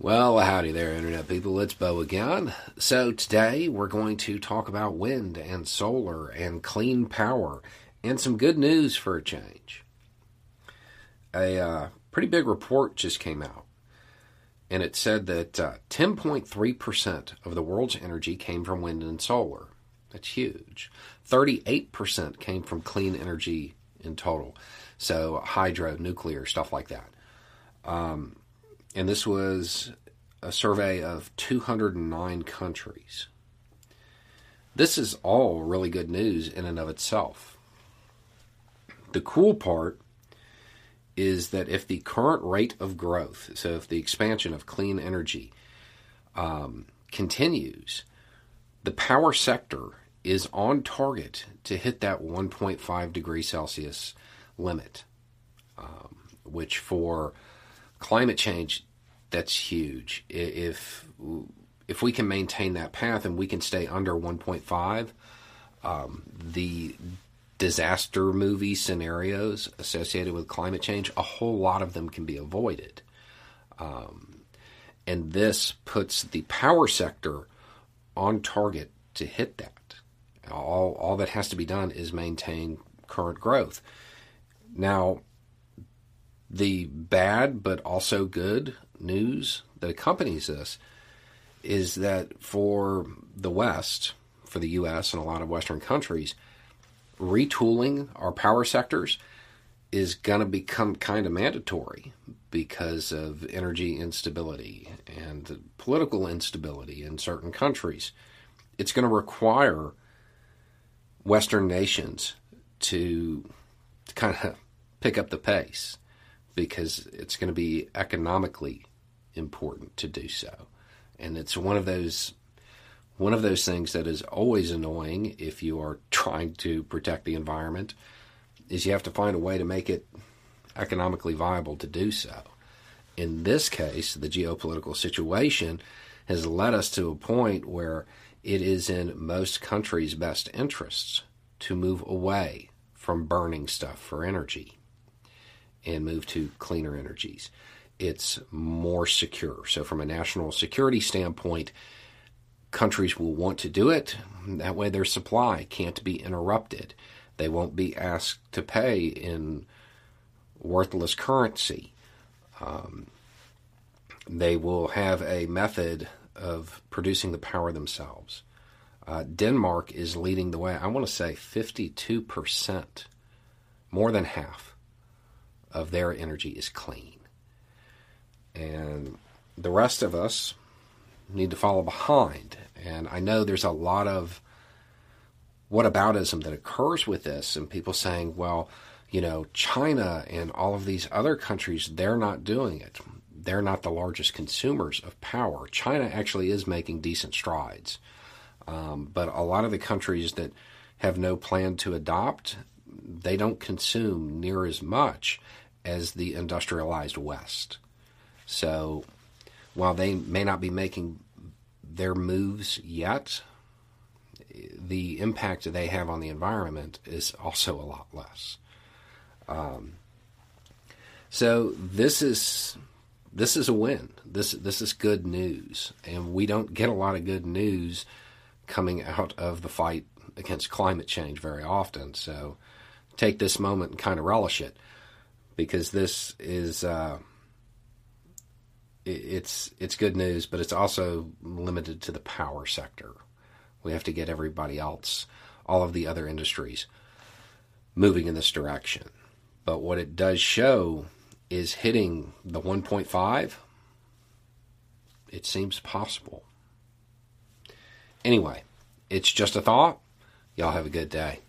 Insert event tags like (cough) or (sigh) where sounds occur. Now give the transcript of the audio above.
Well, howdy there, Internet people. It's Bo again. So, today we're going to talk about wind and solar and clean power and some good news for a change. A uh, pretty big report just came out, and it said that uh, 10.3% of the world's energy came from wind and solar. That's huge. 38% came from clean energy in total. So, hydro, nuclear, stuff like that. Um, and this was a survey of 209 countries. This is all really good news in and of itself. The cool part is that if the current rate of growth, so if the expansion of clean energy um, continues, the power sector is on target to hit that 1.5 degree Celsius limit, um, which for climate change that's huge. If if we can maintain that path and we can stay under 1.5, um, the disaster movie scenarios associated with climate change, a whole lot of them can be avoided. Um, and this puts the power sector on target to hit that. All, all that has to be done is maintain current growth. Now, the bad but also good news that accompanies this is that for the West, for the U.S. and a lot of Western countries, retooling our power sectors is going to become kind of mandatory because of energy instability and political instability in certain countries. It's going to require Western nations to, to kind of pick up the pace because it's going to be economically important to do so. And it's one of those one of those things that is always annoying if you are (laughs) trying to protect the environment is you have to find a way to make it economically viable to do so. In this case, the geopolitical situation has led us to a point where it is in most countries' best interests to move away from burning stuff for energy and move to cleaner energies. It's more secure. So, from a national security standpoint, countries will want to do it. That way, their supply can't be interrupted. They won't be asked to pay in worthless currency. Um, they will have a method of producing the power themselves. Uh, Denmark is leading the way. I want to say 52%, more than half of their energy is clean. And the rest of us need to follow behind. And I know there's a lot of whataboutism that occurs with this, and people saying, well, you know, China and all of these other countries, they're not doing it. They're not the largest consumers of power. China actually is making decent strides. Um, but a lot of the countries that have no plan to adopt, they don't consume near as much as the industrialized West. So while they may not be making their moves yet, the impact that they have on the environment is also a lot less. Um, so this is this is a win. This this is good news, and we don't get a lot of good news coming out of the fight against climate change very often. So take this moment and kind of relish it because this is uh, it's it's good news, but it's also limited to the power sector. We have to get everybody else, all of the other industries, moving in this direction. But what it does show is hitting the 1.5. It seems possible. Anyway, it's just a thought. Y'all have a good day.